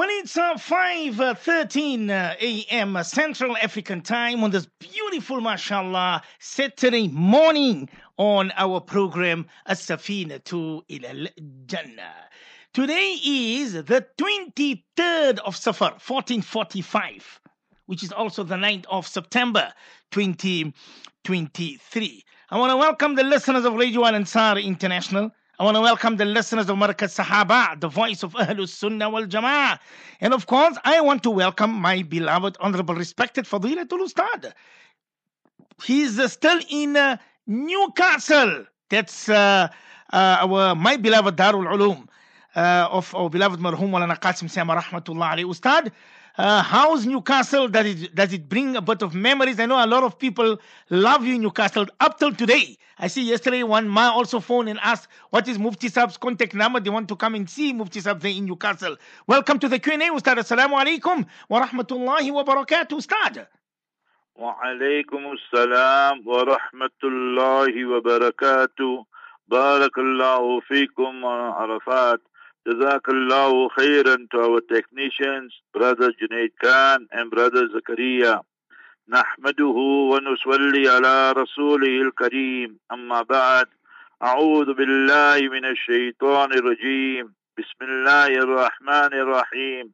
Well, it's uh, 5.13 uh, a.m. Central African time on this beautiful, mashallah, Saturday morning on our program, As-Safina to Ilal Jannah. Today is the 23rd of Safar, 1445, which is also the 9th of September, 2023. I want to welcome the listeners of Radio Al Ansar International. I want to welcome the listeners of Markaz Sahaba, the voice of Ahlus Sunnah wal Jama'ah. And of course, I want to welcome my beloved, honorable, respected Fadilatul Ustad. He's uh, still in uh, Newcastle. That's uh, uh, our my beloved Darul Ulum uh, of our beloved Marhum Walana Qasim Sema Rahmatullah alayhi Ustad. Uh, how's Newcastle? Does it, does it bring a bit of memories? I know a lot of people love you in Newcastle up till today. I see yesterday one ma also phoned and asked what is Mufti Saab's contact number. They want to come and see Mufti Saab there in Newcastle. Welcome to the Q&A, Ustad. Assalamu alaikum wa rahmatullahi wa barakatuh, Ustad. وعليكم السلام ورحمة الله وبركاته بارك الله فيكم عرفات جزاك الله خيرا to our technicians brother Junaid Khan and brother Zakaria. نحمده ونصلي على رسوله الكريم. أما بعد أعوذ بالله من الشيطان الرجيم. بسم الله الرحمن الرحيم.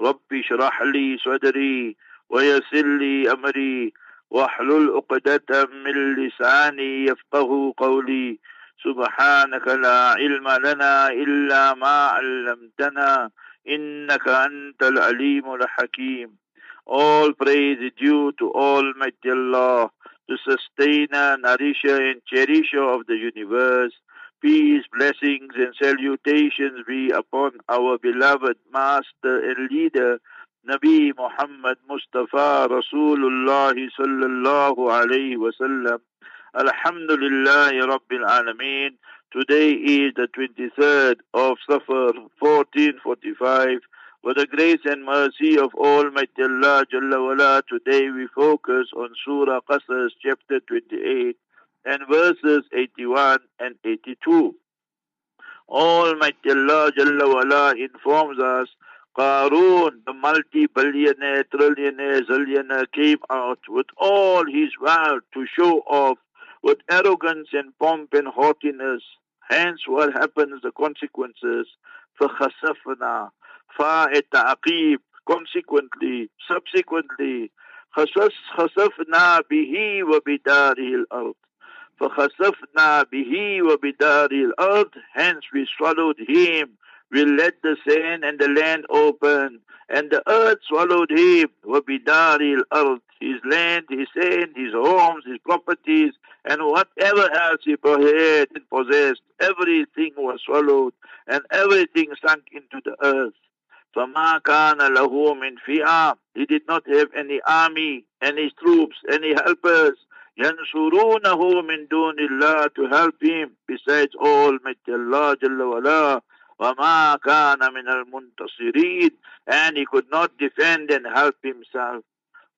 رب اشرح لي صدري ويسر لي أمري واحلل عقدة من لساني يفقه قولي. سبحانك لا علم لنا إلا ما علمتنا إنك أنت العليم الحكيم All praise is due to Almighty Allah, the sustainer, nourisher and cherisher of the universe. Peace, blessings and salutations be upon our beloved master and leader, Nabi Muhammad Mustafa Rasulullah sallallahu alayhi wasallam. Alhamdulillah Rabbil Alameen. Today is the 23rd of Safar 1445. With the grace and mercy of Almighty Allah Jalla wala, today we focus on Surah Qasas chapter 28 and verses 81 and 82. Almighty Allah Jalla wala informs us Qarun, the multi-billionaire, trillionaire, zillionaire, came out with all his wealth to show off with arrogance and pomp and haughtiness. Hence, what happens, the consequences, فَخَسَفْنَا فَاءَ Consequently, subsequently, خَسَفْنَا بِهِ وَبِدَارِهِ الْأَرْضِ فَخَسَفْنَا بِهِ وَبِدَارِهِ الْأَرْضِ Hence we swallowed him we let the sand and the land open, and the earth swallowed him. وَبِدَارِ الْأَرْضِ His land, his sand, his homes, his properties, and whatever else he had and possessed, everything was swallowed, and everything sunk into the earth. فَمَا كَانَ لَهُ مِنْ فِئَةٍ He did not have any army, any troops, any helpers. يَنْصُرُونَهُ مِنْ دُونِ اللَّهِ To help him, besides Almighty Allah Jalla wala. وَمَا كَانَ مِنَ الْمُنْتَصِرِينَ And he could not defend and help himself.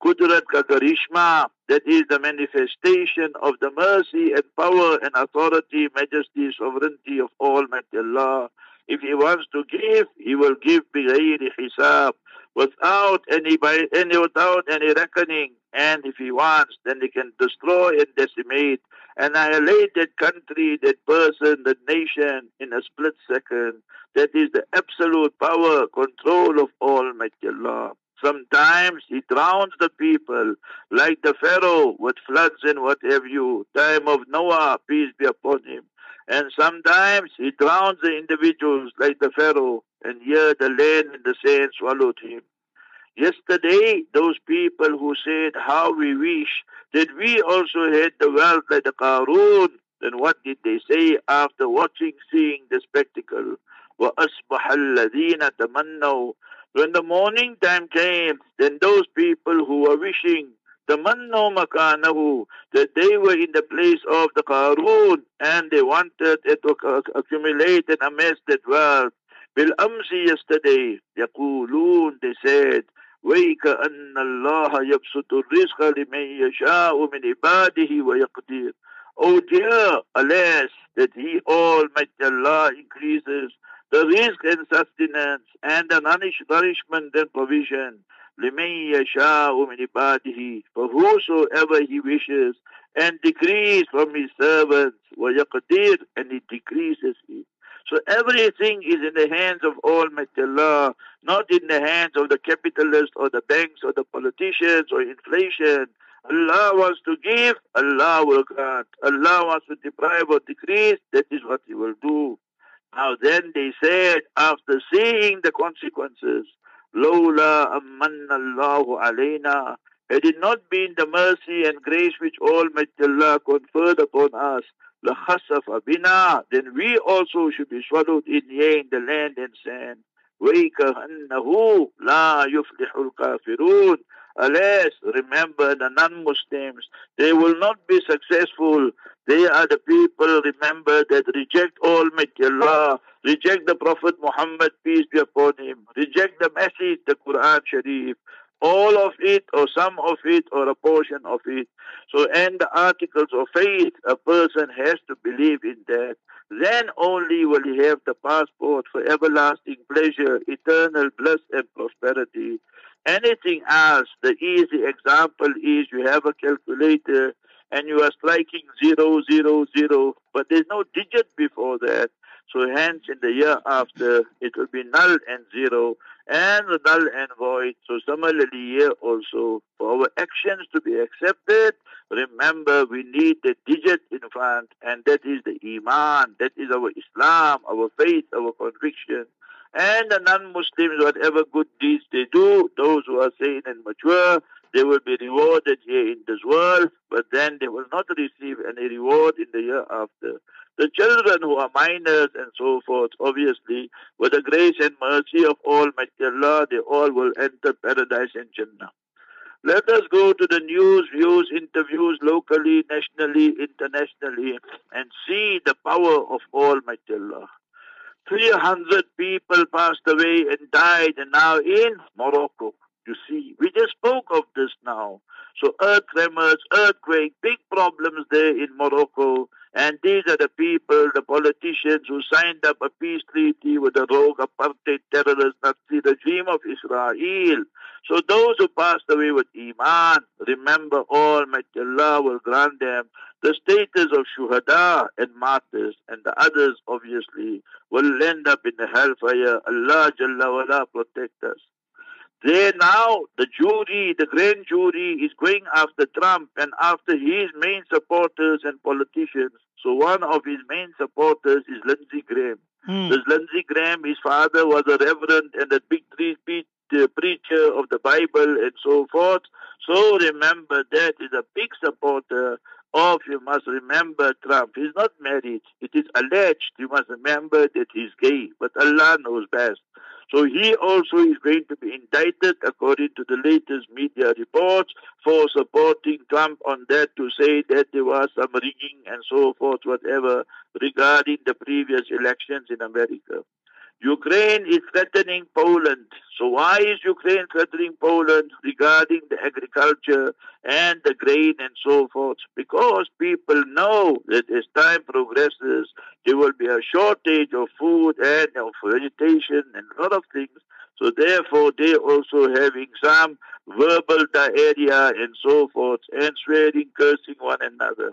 Kudrat Kakarishma, that is the manifestation of the mercy and power and authority, majesty, sovereignty of Almighty Allah. If He wants to give, He will give بغير hisab, without any, any without any reckoning. And if He wants, then He can destroy and decimate, annihilate that country, that person, that nation in a split second. That is the absolute power, control of Almighty Allah. Sometimes he drowns the people, like the Pharaoh with floods and what have you. Time of Noah, peace be upon him. And sometimes he drowns the individuals like the Pharaoh, and here the land and the sand swallowed him. Yesterday, those people who said, How we wish that we also had the wealth like the Qarun, then what did they say after watching, seeing the spectacle? وَأَصْبَحَ الَّذِينَ تَمَنَّوْا When the morning time came, then those people who were wishing تمنوا مكانه that they were in the place of the Qarun and they wanted to accumulate and amass that wealth. بالأمس yesterday يقولون they said ويك الله يبسط الرزق لمن يشاء من عباده ويقدر O dear, alas, that He Almighty Allah increases the rizq and sustenance and the nourishment and provision. for whosoever He wishes and decrees from His servants and He decreases it so everything is in the hands of Almighty Allah, not in the hands of the capitalists or the banks or the politicians or inflation. Allah wants to give, Allah will grant. Allah wants to deprive or decrease, that is what He will do. Now then they said, after seeing the consequences, Lola ammanna Allahu alayna, had it not been the mercy and grace which Almighty Allah conferred upon us, لَخَسَفَ بِنَا Then we also should be swallowed in here in the land and sand. وَيْكَهَنَّهُ لَا يُفْلِحُ الْكَافِرُونَ Alas, remember the non-Muslims, they will not be successful. They are the people, remember, that reject Almighty Allah, reject the Prophet Muhammad, peace be upon him, reject the message, the Quran Sharif, all of it or some of it or a portion of it. So, in the articles of faith, a person has to believe in that. Then only will he have the passport for everlasting pleasure, eternal bliss and prosperity. Anything else, the easy example is you have a calculator and you are striking zero, zero, zero, but there's no digit before that. So hence in the year after, it will be null and zero and null and void. So similarly here also, for our actions to be accepted, remember we need the digit in front, and that is the Iman, that is our Islam, our faith, our conviction. And the non-Muslims, whatever good deeds they do, those who are sane and mature, they will be rewarded here in this world, but then they will not receive any reward in the year after. The children who are minors and so forth, obviously, with the grace and mercy of Almighty Allah, they all will enter paradise and Jannah. Let us go to the news, views, interviews locally, nationally, internationally, and see the power of Almighty Allah. 300 people passed away and died and now in Morocco. You see, we just spoke of this now. So earth tremors, earthquake, big problems there in Morocco. And these are the people, the politicians who signed up a peace treaty with the rogue apartheid terrorist Nazi regime of Israel. So those who passed away with Iman, remember Almighty Allah will grant them the status of shuhada and martyrs, and the others obviously will end up in the hellfire. Allah Jalla wala protect us. There now, the jury, the grand jury is going after Trump and after his main supporters and politicians. So one of his main supporters is Lindsey Graham. Hmm. This Lindsey Graham, his father was a reverend and a big three feet uh, preacher of the Bible and so forth. So remember that is a big supporter of, you must remember Trump. He's not married. It is alleged. You must remember that he's gay, but Allah knows best. So he also is going to be indicted according to the latest media reports for supporting Trump on that to say that there was some rigging and so forth, whatever, regarding the previous elections in America. Ukraine is threatening Poland. So why is Ukraine threatening Poland regarding the agriculture and the grain and so forth? Because people know that as time progresses, there will be a shortage of food and of vegetation and a lot of things. So therefore, they also having some verbal diarrhea and so forth, and swearing, cursing one another.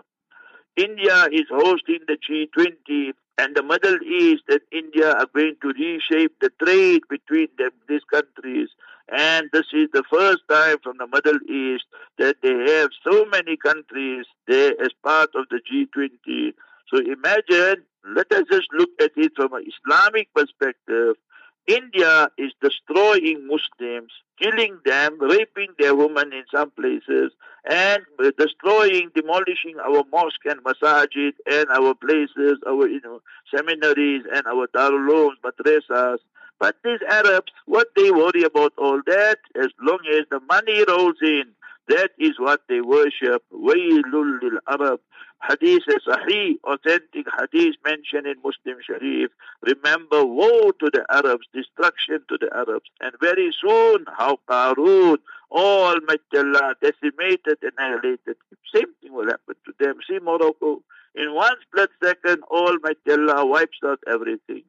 India is hosting the G20 and the Middle East and India are going to reshape the trade between them, these countries. And this is the first time from the Middle East that they have so many countries there as part of the G20. So imagine, let us just look at it from an Islamic perspective. India is destroying Muslims, killing them, raping their women in some places, and destroying, demolishing our mosque and masajid and our places, our you know seminaries and our darulooms, madrasas. But these Arabs, what they worry about all that, as long as the money rolls in, that is what they worship. Waylul lil Arab. Hadith Sahih, authentic hadith mentioned in Muslim Sharif. Remember, woe to the Arabs, destruction to the Arabs. And very soon, how Qarun, all Allah decimated, annihilated. Same thing will happen to them. See Morocco, in one split second, all Allah wipes out everything.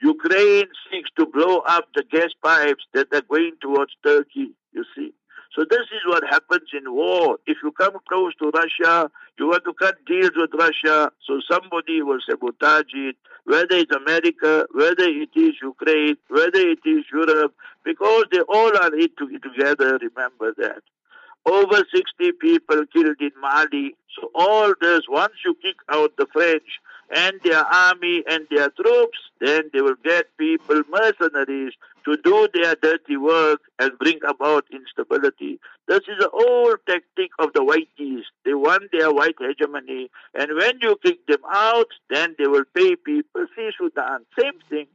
Ukraine seeks to blow up the gas pipes that are going towards Turkey, you see. So this is what happens in war. If you come close to Russia, you want to cut deals with Russia, so somebody will sabotage it, whether it's America, whether it is Ukraine, whether it is Europe, because they all are in together, remember that. Over 60 people killed in Mali. So all this, once you kick out the French, and their army and their troops, then they will get people, mercenaries, to do their dirty work and bring about instability. This is the old tactic of the whiteys. They want their white hegemony, and when you kick them out, then they will pay people. See Sudan, same thing.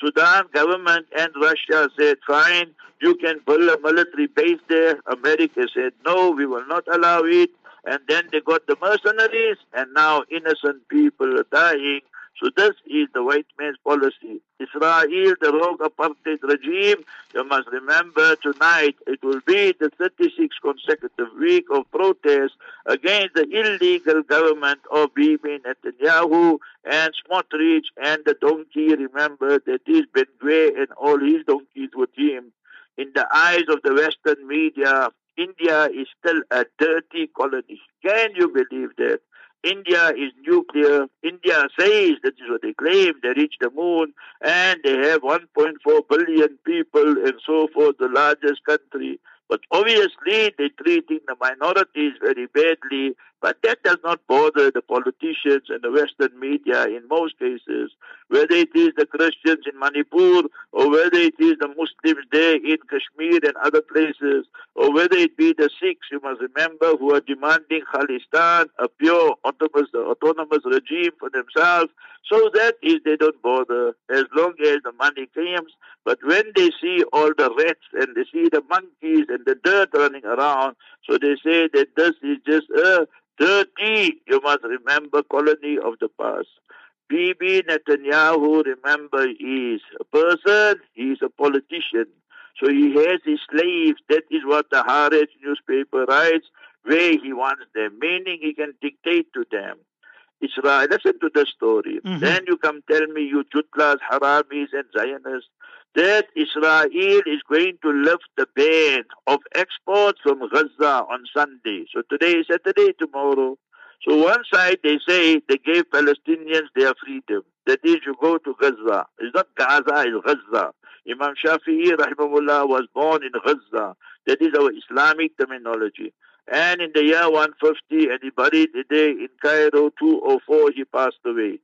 Sudan government and Russia said, fine, you can build a military base there. America said, no, we will not allow it and then they got the mercenaries, and now innocent people are dying. So this is the white man's policy. Israel, the rogue apartheid regime, you must remember tonight it will be the 36th consecutive week of protest against the illegal government of Bibi Netanyahu and Smotrich and the donkey. Remember that is Ben and all his donkeys with him. In the eyes of the Western media, India is still a dirty colony. Can you believe that? India is nuclear. India says that is what they claim. They reached the moon and they have 1.4 billion people and so forth, the largest country. But obviously, they're treating the minorities very badly, but that does not bother the politicians and the Western media in most cases, whether it is the Christians in Manipur, or whether it is the Muslims there in Kashmir and other places, or whether it be the Sikhs, you must remember, who are demanding Khalistan, a pure autonomous, autonomous regime for themselves. So that is, they don't bother as long as the money comes. But when they see all the rats and they see the monkeys and the dirt running around, so they say that this is just a dirty, you must remember, colony of the past. Bibi Netanyahu, remember, is a person, he is a politician. So he has his slaves. That is what the Haaretz newspaper writes, where he wants them, meaning he can dictate to them. Israel, listen to the story. Mm-hmm. Then you come tell me, you Jutlas, Haramis, and Zionists, that Israel is going to lift the ban of exports from Gaza on Sunday. So today is Saturday, tomorrow. So one side they say they gave Palestinians their freedom. That is, you go to Gaza. It's not Gaza, it's Gaza. Imam Shafi'i, rahimahullah, was born in Gaza. That is our Islamic terminology. And in the year 150, and he buried the day in Cairo 204, he passed away.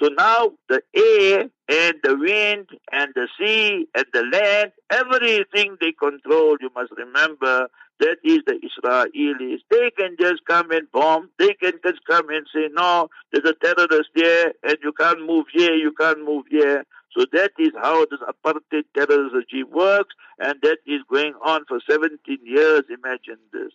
So now the air and the wind and the sea and the land, everything they control, you must remember, that is the Israelis. They can just come and bomb. They can just come and say, no, there's a terrorist there and you can't move here, you can't move here. So that is how this apartheid terrorist regime works and that is going on for 17 years. Imagine this.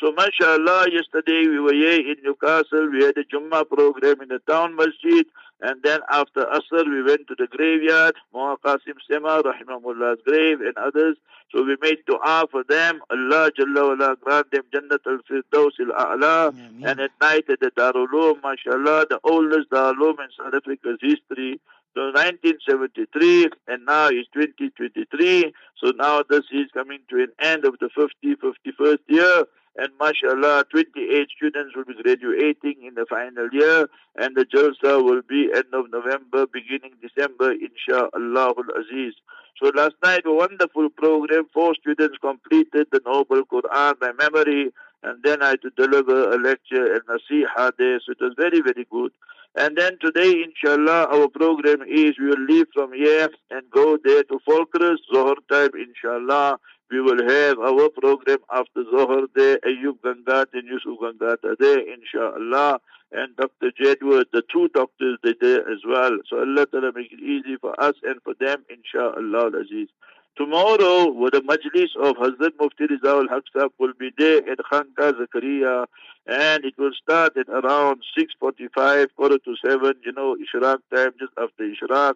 So, mashallah, yesterday we were here in Newcastle. We had a Jummah program in the town masjid. And then after Asr, we went to the graveyard, Muhammad Qasim Sema, Rahimahullah's grave, and others. So we made dua for them. Allah Jalla wala grant them Jannat al-Firdaus al-A'la. And at night at the Darul mashallah, the oldest Darul in South Africa's history. So 1973 and now it's 2023. So now this is coming to an end of the 50, 51st year and mashallah 28 students will be graduating in the final year and the jalsa will be end of November beginning December inshallah aziz. So last night a wonderful program four students completed the noble Quran by memory and then I had to deliver a lecture and nasiha there. So it was very very good. And then today, inshallah, our program is we will leave from here and go there to Folkers, Zohar time, inshallah we will have our program after Zohar there, Ayub Gangat and Yusuf Gangat are there, inshallah. And Dr. Jedward, the two doctors, they're there as well. So Allah Ta'ala make it easy for us and for them, inshallah Aziz. Tomorrow, with the majlis of Hazrat Mufti Rizal Haqsab will be there at Khanka Zakaria, and it will start at around 6.45, quarter to 7, you know, Ishraq time, just after Ishraq.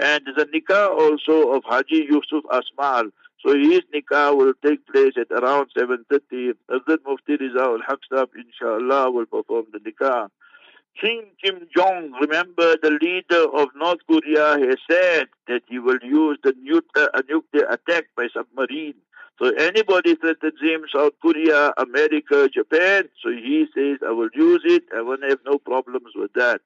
And there's a nikah also of Haji Yusuf Asmal. So his nikah will take place at around 7.30. Hazrat Mufti Rizal Haqsab, inshallah, will perform the nikah. Kim Kim Jong, remember the leader of North Korea, has said that he will use the nuclear, a nuclear attack by submarine. So anybody threatens him, South Korea, America, Japan, so he says, I will use it. I won't have no problems with that.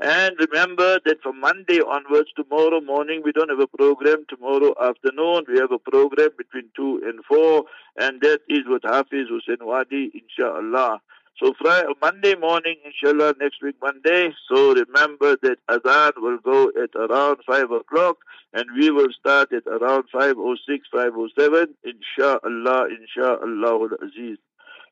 And remember that from Monday onwards, tomorrow morning, we don't have a program. Tomorrow afternoon, we have a program between 2 and 4. And that is with Hafiz Hussein Wadi, inshallah. So Friday, Monday morning, inshallah, next week Monday. So remember that Adhan will go at around 5 o'clock and we will start at around 5.06, 5.07, inshallah, inshallah aziz.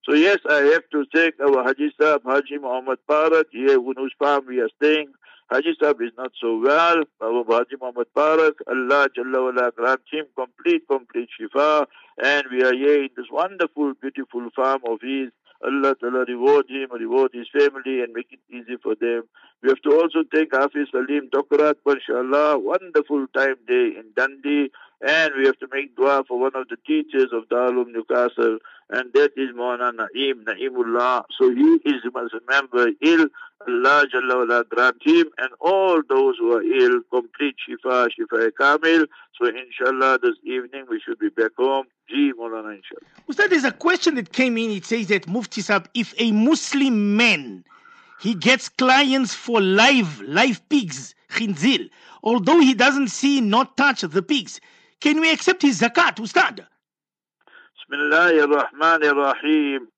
So yes, I have to thank our Haji Sahib, Haji Muhammad Parak, here in whose farm we are staying. Haji Sahib is not so well. Our Haji Muhammad Parak, Allah Jalla wala grant him complete, complete shifa. And we are here in this wonderful, beautiful farm of his. Allah Ta'ala reward him, reward his family and make it easy for them. We have to also thank Hafiz Salim Tokrat, mashallah, wonderful time day in Dundee. And we have to make dua for one of the teachers of Darul Newcastle, and that is Mawlana Naeem, Naeemullah. So he is, must remember, ill. Allah Jalla wala grant him and all those who are ill, complete shifa, shifa kamil. So inshallah, this evening we should be back home. Ji Maulana, inshallah. Ustad, there's a question that came in. It says that Mufti Sahib, if a Muslim man he gets clients for live live pigs, khinzir, although he doesn't see not touch the pigs, can we accept his zakat, Ustad? Bismillah.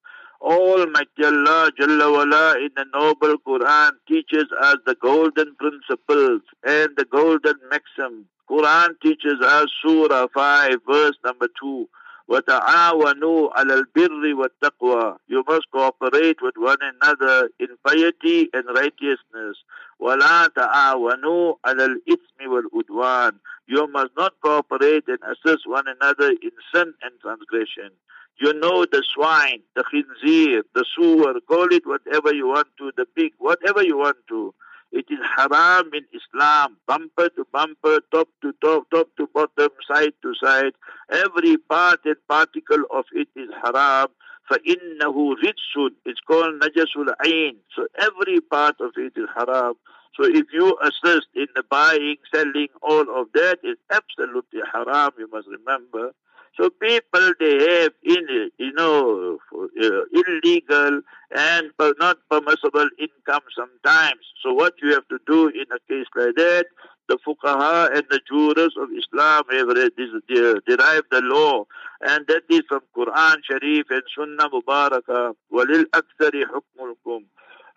Almighty Allah Jalla wala in the noble Quran teaches us the golden principles and the golden maxim. Quran teaches us Surah 5 verse number 2. وَتَعَاوَنُوا عَلَى الْبِرِّ وَالتَّقْوَى You must cooperate with one another in piety and righteousness. وَلَا تَعَاوَنُوا عَلَى الْإِثْمِ وَالْعُدْوَانِ You must not cooperate and assist one another in sin and transgression. You know the swine, the khinzir, the sewer, call it whatever you want to, the pig, whatever you want to. It is haram in Islam, bumper to bumper, top to top, top to bottom, side to side. Every part and particle of it is haram. فَإِنَّهُ رِجْسٌ It's called najasul ayn. So every part of it is haram. So if you assist in the buying, selling, all of that is absolutely haram, you must remember. So people they have in you know uh, illegal and not permissible income sometimes. So what you have to do in a case like that, the fuqaha and the jurors of Islam have derived the law, and that is from Quran Sharif and Sunnah Mubarakah. Akthari hukmulkum.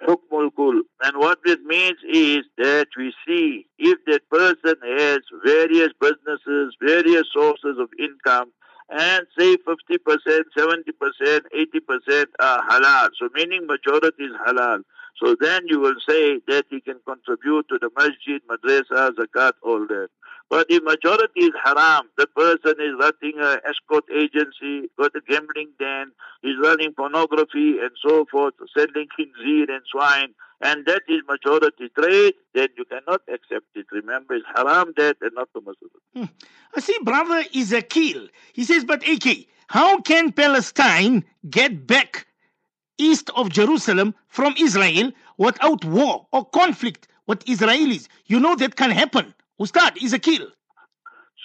Hukmul And what this means is that we see if that person has various businesses, various sources of income, and say 50%, 70%, 80% are halal. So meaning majority is halal. So then you will say that he can contribute to the masjid, madrasa, zakat, all that. But if majority is haram, the person is running an escort agency, got a gambling den, he's running pornography and so forth, selling khinzir and swine, and that is majority trade, then you cannot accept it. Remember, it's haram that and not permissible. Hmm. I see, brother Ezekiel. He says, but AK, how can Palestine get back east of Jerusalem from Israel without war or conflict with Israelis? You know that can happen. Ustad, Ezekiel.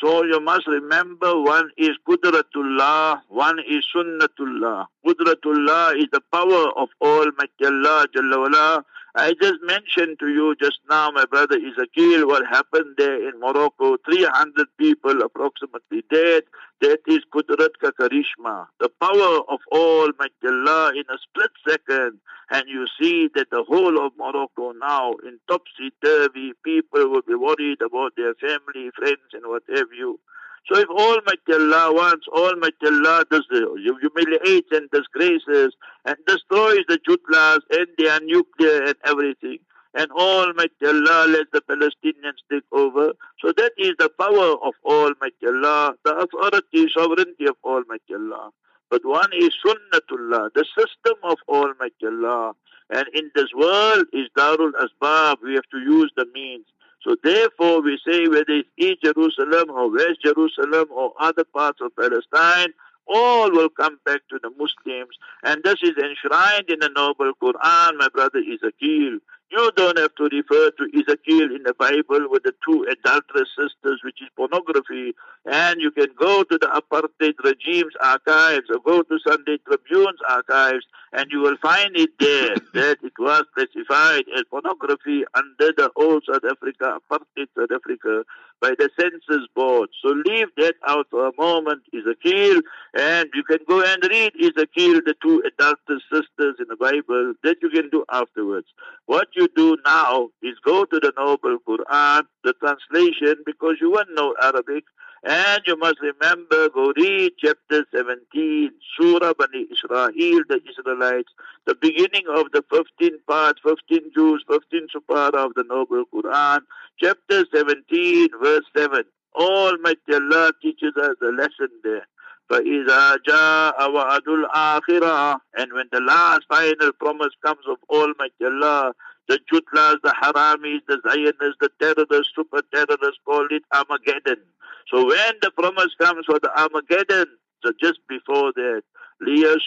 So you must remember one is Qudratullah, one is Sunnatullah. Qudratullah is the power of Almighty Allah Jalla I just mentioned to you just now, my brother Ezekiel, what happened there in Morocco. 300 people approximately dead. That is Qudrat ka Karishma. The power of Almighty Allah in a split second. And you see that the whole of Morocco now in topsy-turvy, people will be worried about their family, friends, and what have you. So if Almighty Allah wants, Almighty Allah does the humiliates and disgraces and destroys the Jutlas and their nuclear and everything. And Almighty Allah lets the Palestinians take over. So that is the power of Almighty Allah, the authority, sovereignty of Almighty Allah. But one is Sunnatullah, the system of Almighty Allah. And in this world is Darul Asbab. We have to use the means. So therefore we say whether it's East Jerusalem or West Jerusalem or other parts of Palestine, all will come back to the Muslims. And this is enshrined in the noble Quran, my brother Ezekiel. You don't have to refer to Ezekiel in the Bible with the two adulterous sisters, which is pornography. And you can go to the apartheid regime's archives or go to Sunday Tribune's archives and you will find it there that it was classified as pornography under the old South Africa, apartheid South Africa by the census board. So leave that out for a moment, Ezekiel, and you can go and read Ezekiel, the two adulterous sisters in the Bible, that you can do afterwards. What you you do now is go to the Noble Quran, the translation, because you won't know Arabic, and you must remember, go read chapter 17, Surah Bani Israel, the Israelites, the beginning of the 15 part, 15 Juz, 15 Supara of the Noble Quran, chapter 17, verse 7. Almighty Allah teaches us a lesson there. فَإِذَا جَاءَ وَعَدُ الْآخِرَةِ And when the last final promise comes of Almighty Allah, the Jutlas, the Haramis, the Zionists, the terrorists, super terrorists call it Armageddon. So when the promise comes for the Armageddon, so just before that, The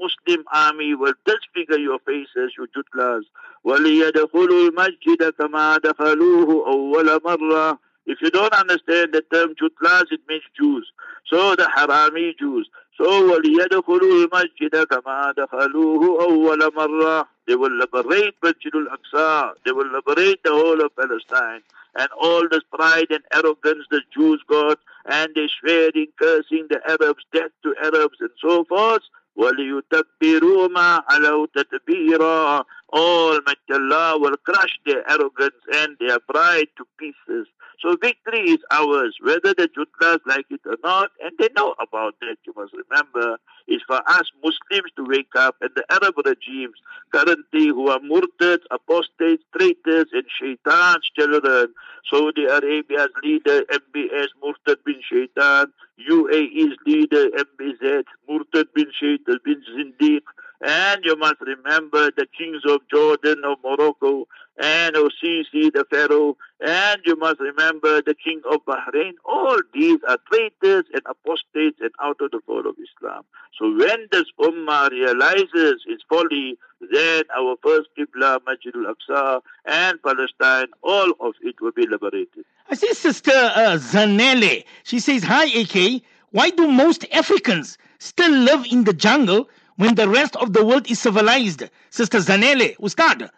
Muslim army will disfigure your faces, you jutlas. وَلِيَدْخُلُوا الْمَسْجِدَ كَمَا دَخَلُوهُ أَوَّلَ مَرَّةٍ if you don't understand the term Jutlas, it means Jews. So the Harami Jews. So وَلِيَدْخُلُوا الْمَسْجِدَ كَمَا دَخَلُوهُ أَوَّلَ مَرَّةٍ They will liberate Masjid al-Aqsa. They will liberate the whole of Palestine. And all this pride and arrogance the Jews got, and they swearing, cursing the Arabs, death to Arabs, and so forth. وَلِيُتَبِّرُوا مَا عَلَوْا تَتْبِيرًا Almighty Allah will crush their arrogance and their pride to pieces. So victory is ours, whether the Jutlas like it or not, and they know about that, you must remember. It's for us Muslims to wake up and the Arab regimes currently who are murtads, apostates, traitors, and shaitan's children. Saudi Arabia's leader, MBS Murtad bin Shaitan, UAE's leader, MBZ, Murtad bin Shaitan bin Zindiq, and you must remember the kings of Jordan, of Morocco, and Osisi, the Pharaoh, and you must remember the king of Bahrain. All these are traitors and apostates and out of the fold of Islam. So when this Ummah realizes its folly, then our first Qibla, Masjid al-Aqsa, and Palestine, all of it will be liberated. I see Sister uh, Zanele. She says, Hi, AK. Why do most Africans still live in the jungle when the rest of the world is civilized? Sister Zanele, Ustad.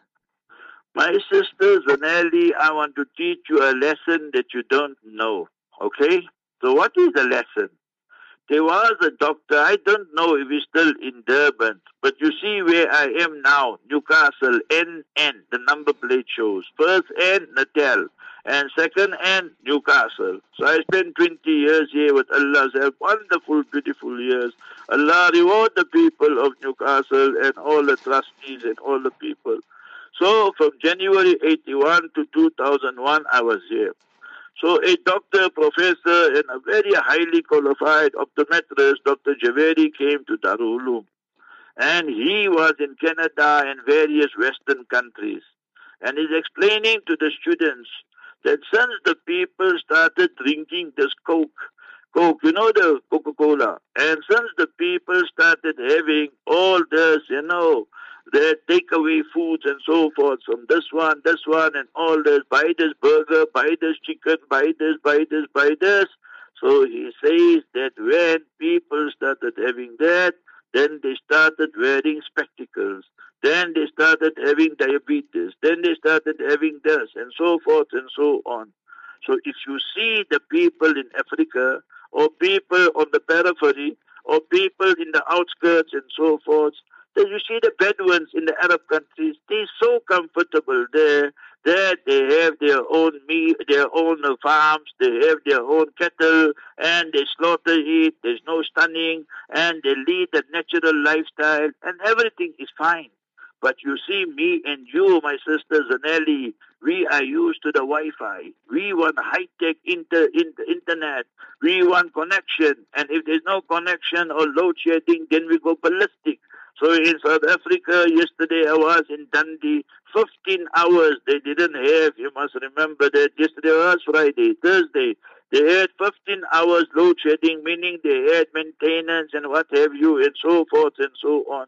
My sister Zanelli, I want to teach you a lesson that you don't know. Okay? So what is the lesson? There was a doctor, I don't know if he's still in Durban, but you see where I am now, Newcastle, NN, the number plate shows. First N, Natal, and second N, Newcastle. So I spent 20 years here with Allah's help, wonderful, beautiful years. Allah reward the people of Newcastle and all the trustees and all the people. So from January 81 to 2001, I was here. So a doctor, professor, and a very highly qualified optometrist, Dr. Javeri, came to Darul Uloom. And he was in Canada and various Western countries. And he's explaining to the students that since the people started drinking this Coke, Coke, you know the Coca-Cola, and since the people started having all this, you know, they take away foods and so forth from this one, this one, and all this. Buy this burger, buy this chicken, buy this, buy this, buy this. So he says that when people started having that, then they started wearing spectacles. Then they started having diabetes. Then they started having this, and so forth and so on. So if you see the people in Africa, or people on the periphery, or people in the outskirts and so forth, you see the Bedouins in the Arab countries, they're so comfortable there that they have their own meat, their own farms, they have their own cattle, and they slaughter it, there's no stunning, and they lead a natural lifestyle, and everything is fine. But you see, me and you, my sister Zanelli, we are used to the Wi-Fi. We want high-tech inter, inter, internet. We want connection. And if there's no connection or load shedding, then we go ballistic. So in South Africa, yesterday I was in Dundee, 15 hours they didn't have. You must remember that yesterday was Friday, Thursday. They had 15 hours load shedding, meaning they had maintenance and what have you, and so forth and so on.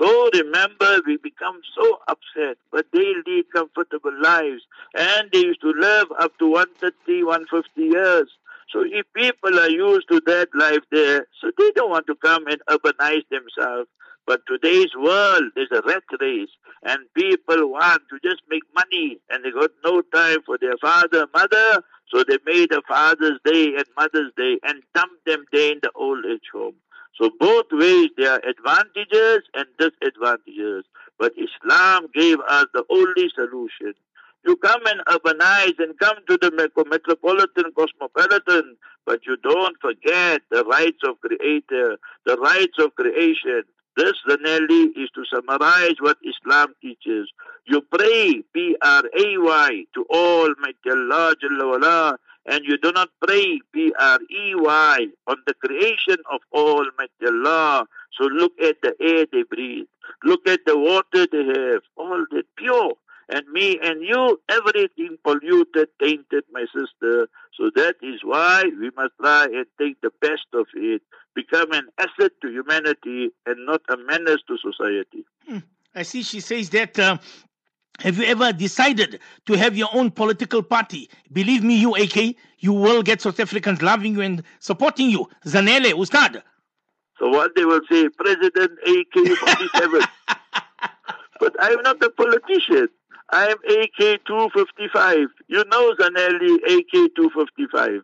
So remember, we become so upset, but they lead comfortable lives, and they used to live up to 130, 150 years. So if people are used to that life there, so they don't want to come and urbanize themselves. But today's world, is a rat race, and people want to just make money, and they got no time for their father, mother, so they made a Father's Day and Mother's Day and dumped them there in the old age home. So both ways there are advantages and disadvantages. But Islam gave us the only solution. You come and urbanize and come to the metropolitan, cosmopolitan, but you don't forget the rights of creator, the rights of creation. This, Zanelli, is to summarize what Islam teaches. You pray, P-R-A-Y, to Almighty Allah Jalla wala, and you do not pray, P-R-E-Y, on the creation of Almighty Allah. So look at the air they breathe. Look at the water they have. All that pure and me and you, everything polluted, tainted, my sister. So that is why we must try and take the best of it, become an asset to humanity and not a menace to society. Hmm. I see she says that. Uh, have you ever decided to have your own political party? Believe me, you AK, you will get South Africans loving you and supporting you. Zanele, Ustad. So what they will say, President AK 47. but I'm not a politician. I'm AK 255. You know Zanelli AK 255.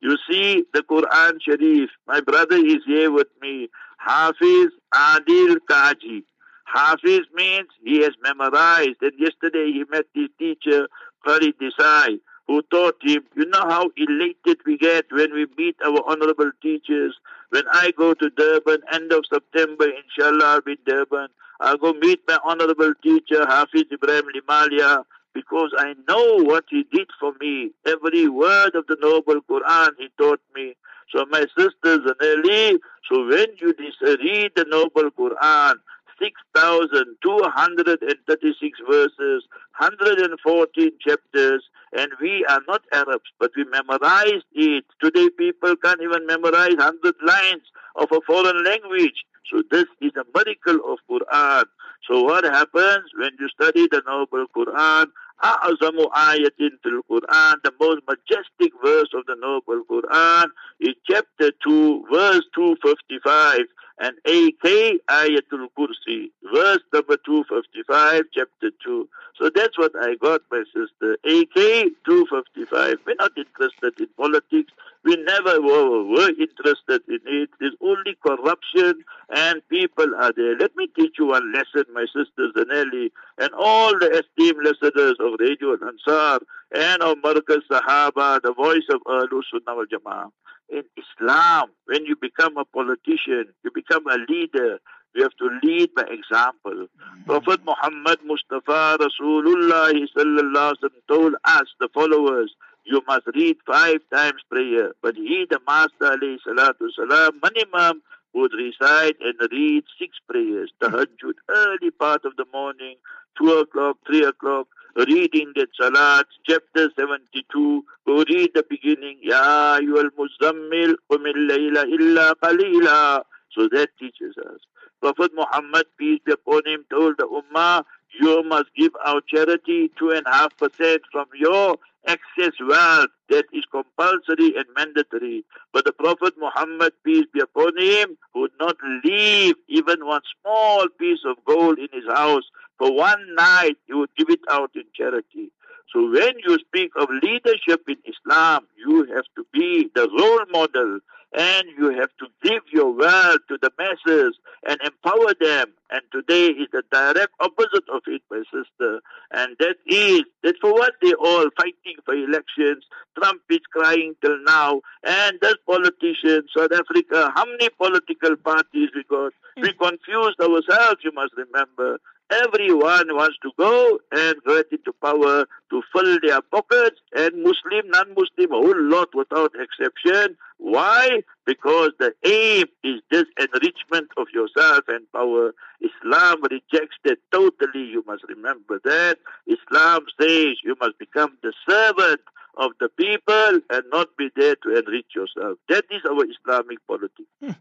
You see the Quran Sharif. My brother is here with me. Hafiz Adil Kaji. Hafiz means he has memorized. And yesterday he met his teacher, Qari Desai, who taught him. You know how elated we get when we meet our honorable teachers. When I go to Durban, end of September, inshallah, I'll be in Durban. I'll go meet my honorable teacher, Hafiz Ibrahim Limalia, because I know what he did for me. Every word of the noble Quran he taught me. So my sisters Zanelli, so when you read the noble Quran, 6,236 verses, 114 chapters, and we are not Arabs, but we memorized it. Today people can't even memorize 100 lines of a foreign language. So this is a miracle of Quran. So what happens when you study the noble Quran? أعظم آية في القرآن the most majestic verse of the noble Quran is chapter 2 verse 255 and AK Ayatul Kursi, verse number 255, chapter 2. So that's what I got, my sister. AK 255. We're not interested in politics. we never were, were interested in it. There's only corruption and people are there. Let me teach you one lesson, my sisters Zanelli, and all the esteemed listeners of Radio Ansar and of Markaz Sahaba, the voice of Ahlul Sunnah wal Jama'ah in Islam, when you become a politician, you become a leader, you have to lead by example. Prophet Muhammad Mustafa Rasulullah sallallahu told us, the followers, you must read five times prayer. But he, the Master alayhi salatu salam, minimum would recite and read six prayers. Tahajjud, early part of the morning, two o'clock, three o'clock, reading the Salat, chapter 72, go read the beginning, Ya ayyuhal muzammil, qumil layla illa qalila. So that teaches us. Prophet Muhammad, peace be upon him, told the Ummah, you must give out charity two and a half percent from your excess wealth that is compulsory and mandatory. But the Prophet Muhammad, peace be upon him, would not leave even one small piece of gold in his house. For one night, he would give it out in charity. So when you speak of leadership in Islam, you have to be the role model and you have to give your wealth to the masses and empower them. And today is the direct opposite of it, my sister. And that is that for what they all fighting for elections, Trump is crying till now, and those politicians, South Africa, how many political parties we got? We confused ourselves, you must remember. Everyone wants to go and get into power to fill their pockets, and Muslim, non-Muslim, a whole lot without exception. Why? Because the aim is this enrichment of yourself and power. Islam rejects that totally. You must remember that. Islam says you must become the servant of the people and not be there to enrich yourself. That is our Islamic politics. Hmm.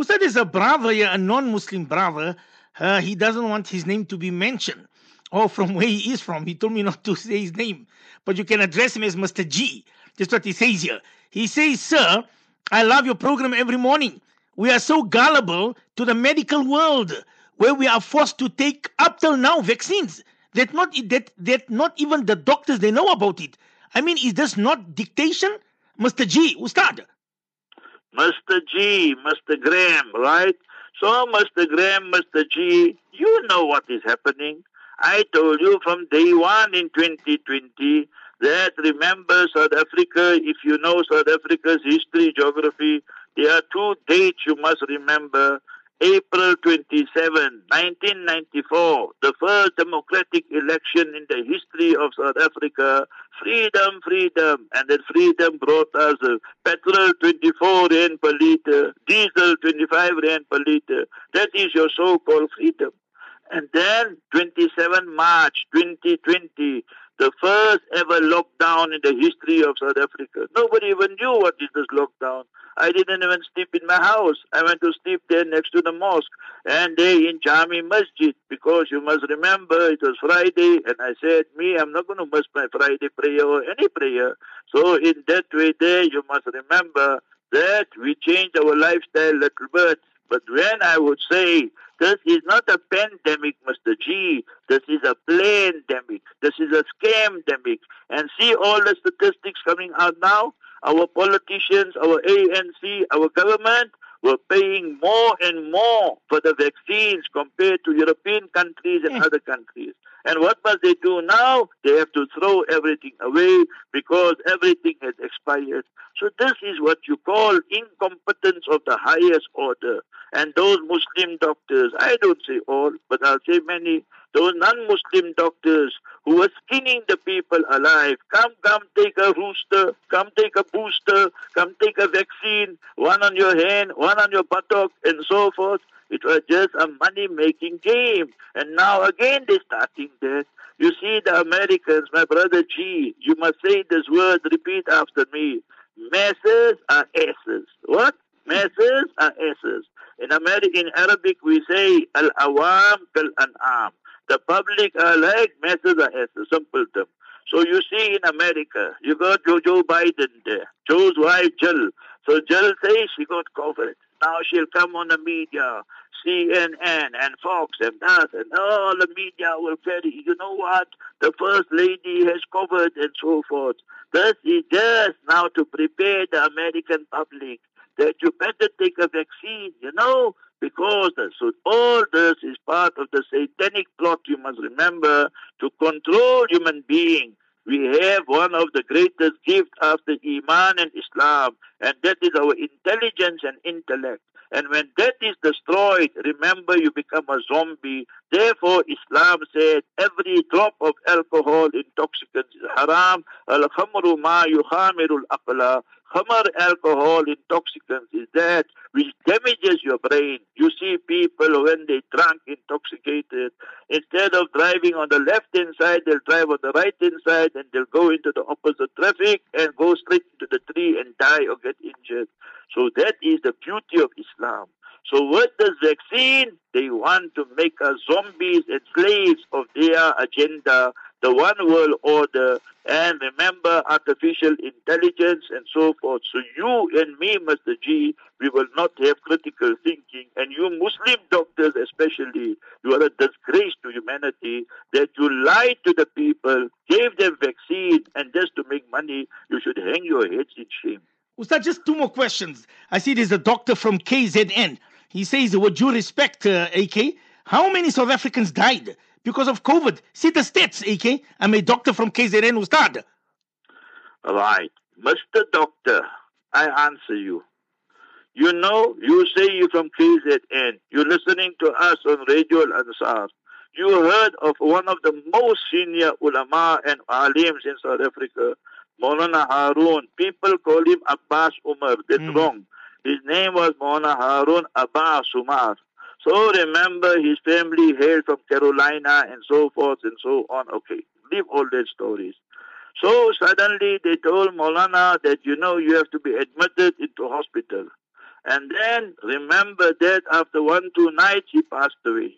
Ustad is a brother, a non-Muslim brother Uh, he doesn't want his name to be mentioned or from where he is from. He told me not to say his name, but you can address him as Mr. G. That's what he says here. He says, Sir, I love your program every morning. We are so gullible to the medical world where we are forced to take up till now vaccines that not that that not even the doctors they know about it. I mean, is this not dictation, Mr. G? Ustad. Mr. G, Mr. Graham, right? So, Mr. Graham, Mr. G, you know what is happening. I told you from day one in 2020 that remember South Africa, if you know South Africa's history, geography, there are two dates you must remember. April 27, 1994, the first democratic election in the history of South Africa. Freedom, freedom. And that freedom brought us uh, petrol 24 rand per liter, diesel 25 rand per liter. That is your so-called freedom. And then 27 March 2020, the first ever lockdown in the history of South Africa. Nobody even knew what is this lockdown. I didn't even sleep in my house. I went to sleep there next to the mosque and there in Jami Masjid because you must remember it was Friday and I said, me, I'm not going to miss my Friday prayer or any prayer. So in that way there, you must remember that we changed our lifestyle a little bit. But when I would say this is not a pandemic, Mr. G. This is a pandemic. This is a scamdemic. And see all the statistics coming out now. Our politicians, our ANC, our government were paying more and more for the vaccines compared to European countries and other countries. And what must they do now? They have to throw everything away because everything has expired. So this is what you call incompetence of the highest order. And those Muslim doctors, I don't say all, but I'll say many, those non-Muslim doctors who were skinning the people alive. Come, come, take a rooster. Come, take a booster. Come, take a vaccine. One on your hand, one on your buttock, and so forth. It was just a money-making game. And now again they're starting that. You see the Americans, my brother G, you must say this word, repeat after me. Masses are asses. What? Masses are asses. In American, in Arabic, we say al-awam kal-an'am. The public are like masses are asses, simple term. So you see in America, you got Joe Biden there, Joe's wife Jill. So Jill says she got COVID. Now she'll come on the media, CNN and Fox and that, and all the media will carry, you know what, the first lady has COVID and so forth. This is just now to prepare the American public that you better take a vaccine, you know, because so all this is part of the satanic plot, you must remember, to control human beings. We have one of the greatest gifts after Iman and Islam, and that is our intelligence and intellect. And when that is destroyed, remember you become a zombie. Therefore, Islam said every drop of alcohol intoxicant is haram. Al-khamru ma. Khamar alcohol intoxicants is that which damages your brain. You see people when they drunk, intoxicated, instead of driving on the left hand side, they'll drive on the right hand side and they'll go into the opposite traffic and go straight into the tree and die or get injured. So that is the beauty of Islam. So with this vaccine, they want to make us zombies and slaves of their agenda, the one world order, and remember artificial intelligence and so forth. So you and me, Mr. G, we will not have critical thinking. And you Muslim doctors especially, you are a disgrace to humanity that you lied to the people, gave them vaccine, and just to make money, you should hang your heads in shame. Ustad, just two more questions. I see there's a doctor from KZN. He says, with due respect, uh, AK, how many South Africans died because of COVID? See the stats, AK. I'm a doctor from KZN, Ustad. Right. Mr. Doctor, I answer you. You know, you say you're from KZN. You're listening to us on Radio Al Ansar. You heard of one of the most senior ulama and alims in South Africa, Maulana Harun. People call him Abbas Umar. That's mm. wrong. His name was Maulana Harun Abbas Umar. So remember, his family hailed from Carolina and so forth and so on. Okay, leave all that stories. So suddenly they told Molana that, you know, you have to be admitted into hospital. And then remember that after one, two nights, he passed away.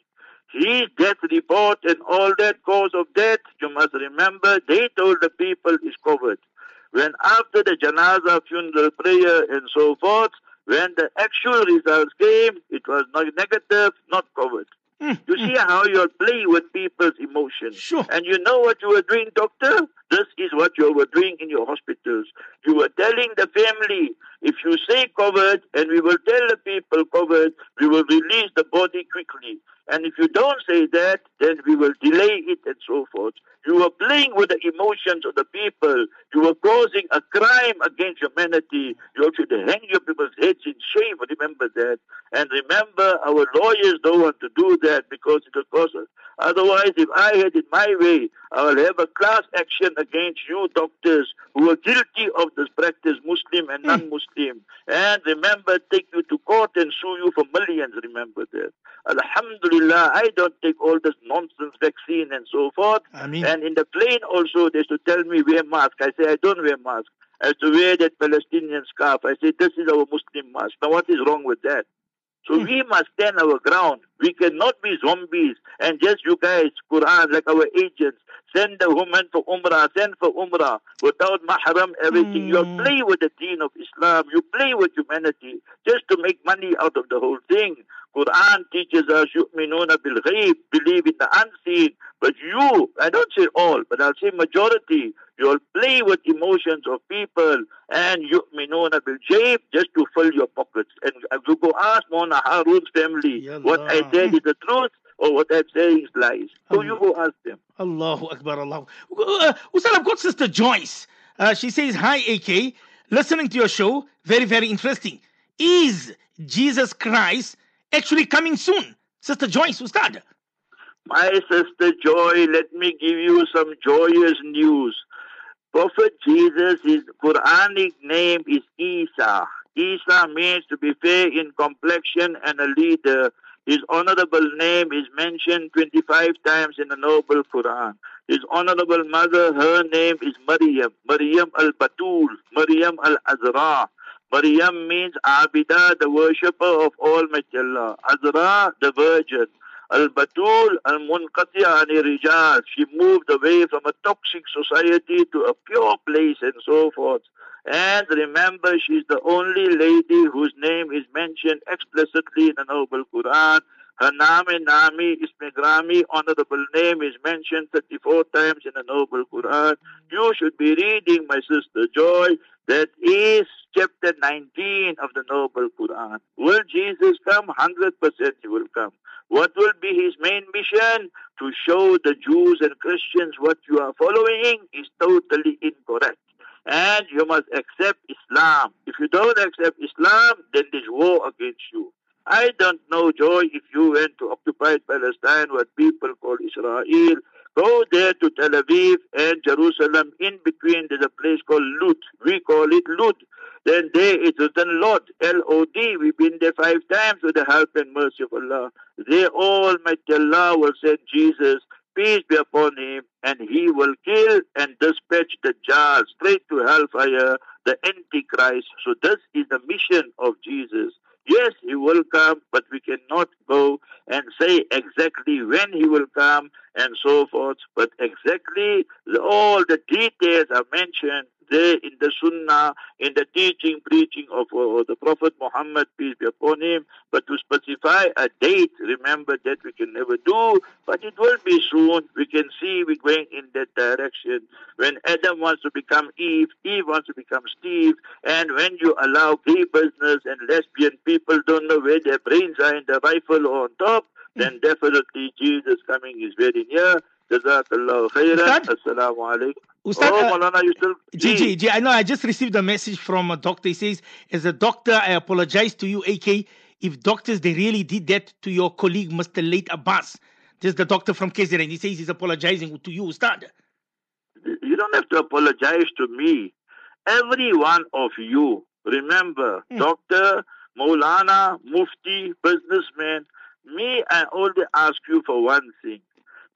his death report and all that cause of death, you must remember, they told the people is COVID. When after the janaza funeral prayer and so forth, when the actual results came, it was not negative, not COVID. Mm, You see how you're playing with people's emotions. Sure. And you know what you were doing, doctor? This is what you were doing in your hospitals. You were telling the family, if you say COVID, and we will tell the people COVID, we will release the body quickly. And if you don't say that, then we will delay it and so forth. You were playing with the emotions of the people. You were causing a crime against humanity. You should hang your people's heads in shame. Remember that. And remember, our lawyers don't want to do that because it will us. Otherwise, if I had it my way, I will have a class action against you doctors who are guilty of this practice, Muslim and hmm. non-Muslim. And remember, take you to court and sue you for millions. Remember that. Alhamdulillah, I don't take all this nonsense vaccine and so forth. I mean, And in the plane also, they used to tell me wear mask. I say I don't wear mask. I have to wear that Palestinian scarf. I say this is our Muslim mask. Now what is wrong with that? So Hmm. we must stand our ground. We cannot be zombies and just you guys, Quran, like our agents, send the woman for Umrah, send for Umrah without mahram, everything. You Hmm. play with the deen of Islam. You play with humanity just to make money out of the whole thing. Quran teaches us, yu'minuna bil ghaib, believe in the unseen. But you, I don't say all, but I'll say majority, you'll play with emotions of people and yu'minuna bil jayb just to fill your pockets. And you go ask Mona Harun's family, what I Allah. said is the truth or what I'm saying is lies. So you go ask them. Allahu Akbar, Allah. Uh, Ustad, I've got Sister Joyce. Uh, she says, Hi, AK. Listening to your show, very, very interesting. Is Jesus Christ actually coming soon? Sister Joyce, Ustad. My sister Joy, let me give you some joyous news. Prophet Jesus, his Quranic name is Isa. Isa means to be fair in complexion and a leader. His honorable name is mentioned 25 times in the Noble Quran. His honorable mother, her name is Maryam, Maryam al-Batul, Maryam al-Azra. Maryam means Abida, the worshipper of Almighty Allah. Azra, the virgin. Al-Batul al-Munqati'a ani rijal. She moved away from a toxic society to a pure place and so forth. And remember, she's the only lady whose name is mentioned explicitly in the Noble Quran. Her name, Nami, Ismigrami, honorable name is mentioned 34 times in the Noble Quran. You should be reading, my sister Joy, that is chapter 19 of the Noble Quran. Will Jesus come? 100% he will come. What will be his main mission? To show the Jews and Christians what you are following is totally incorrect. And you must accept Islam. If you don't accept Islam, then there's war against you. I don't know, Joy, if you went to occupied Palestine, what people call Israel. Go there to Tel Aviv and Jerusalem. In between, there's a place called Lut. We call it Lut. Then there it's written Lod, L-O-D. We've been there five times with the help and mercy of Allah. There Almighty Allah will send Jesus, peace be upon him, and he will kill and dispatch the Dajjal straight to hellfire, the Antichrist. So this is the mission of Jesus. Yes, he will come, but we cannot go and say exactly when he will come and so forth. But exactly all the details are mentioned there in the Sunnah, in the teaching, preaching of uh, the Prophet Muhammad, peace be upon him. But to specify a date, remember that we can never do, but it will be soon. We can see we're going in that direction. When Adam wants to become Eve, Eve wants to become Steve, and when you allow gay business and lesbian people don't know where their brains are in the rifle or on top, then definitely Jesus coming is very near. Jazakallah khairan. Alaikum. Ustad, oh, uh, Maulana, you still... I know I just received a message from a doctor. He says, as a doctor, I apologize to you, AK, if doctors, they really did that to your colleague, Mr. Late Abbas. This is the doctor from KZN. He says he's apologizing to you, Ustad. You don't have to apologize to me. Every one of you, remember, Hmm. doctor, Maulana, Mufti, businessman, me, I only ask you for one thing.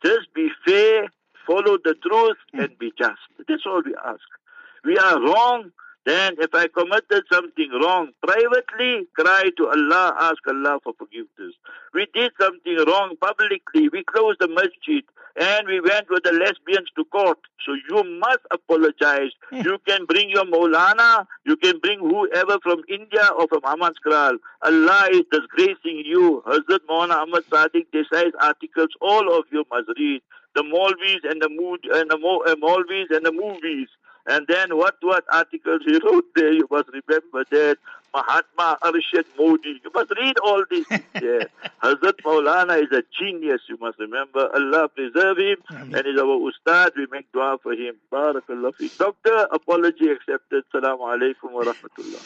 Just be fair, follow the truth, Hmm. and be just. That's all we ask. We are wrong. Then if I committed something wrong, privately cry to Allah, ask Allah for forgiveness. We did something wrong publicly. We closed the masjid and we went with the lesbians to court. So you must apologize. you can bring your Maulana, you can bring whoever from India or from Ahmad Skral. Allah is disgracing you. Hazrat Maulana Ahmad Sadiq Desai's articles, all of you must read. The Maulvis and the mood and the Mo, uh, and the movies. And then what what articles he wrote there, you must remember that Mahatma Arshad Modi. You must read all these things there. Hazrat Maulana is a genius, you must remember. Allah preserve him Ameen. and is our ustad. We make dua for him. Barakallah. Doctor, apology accepted. Salaam alaikum wa rahmatullah.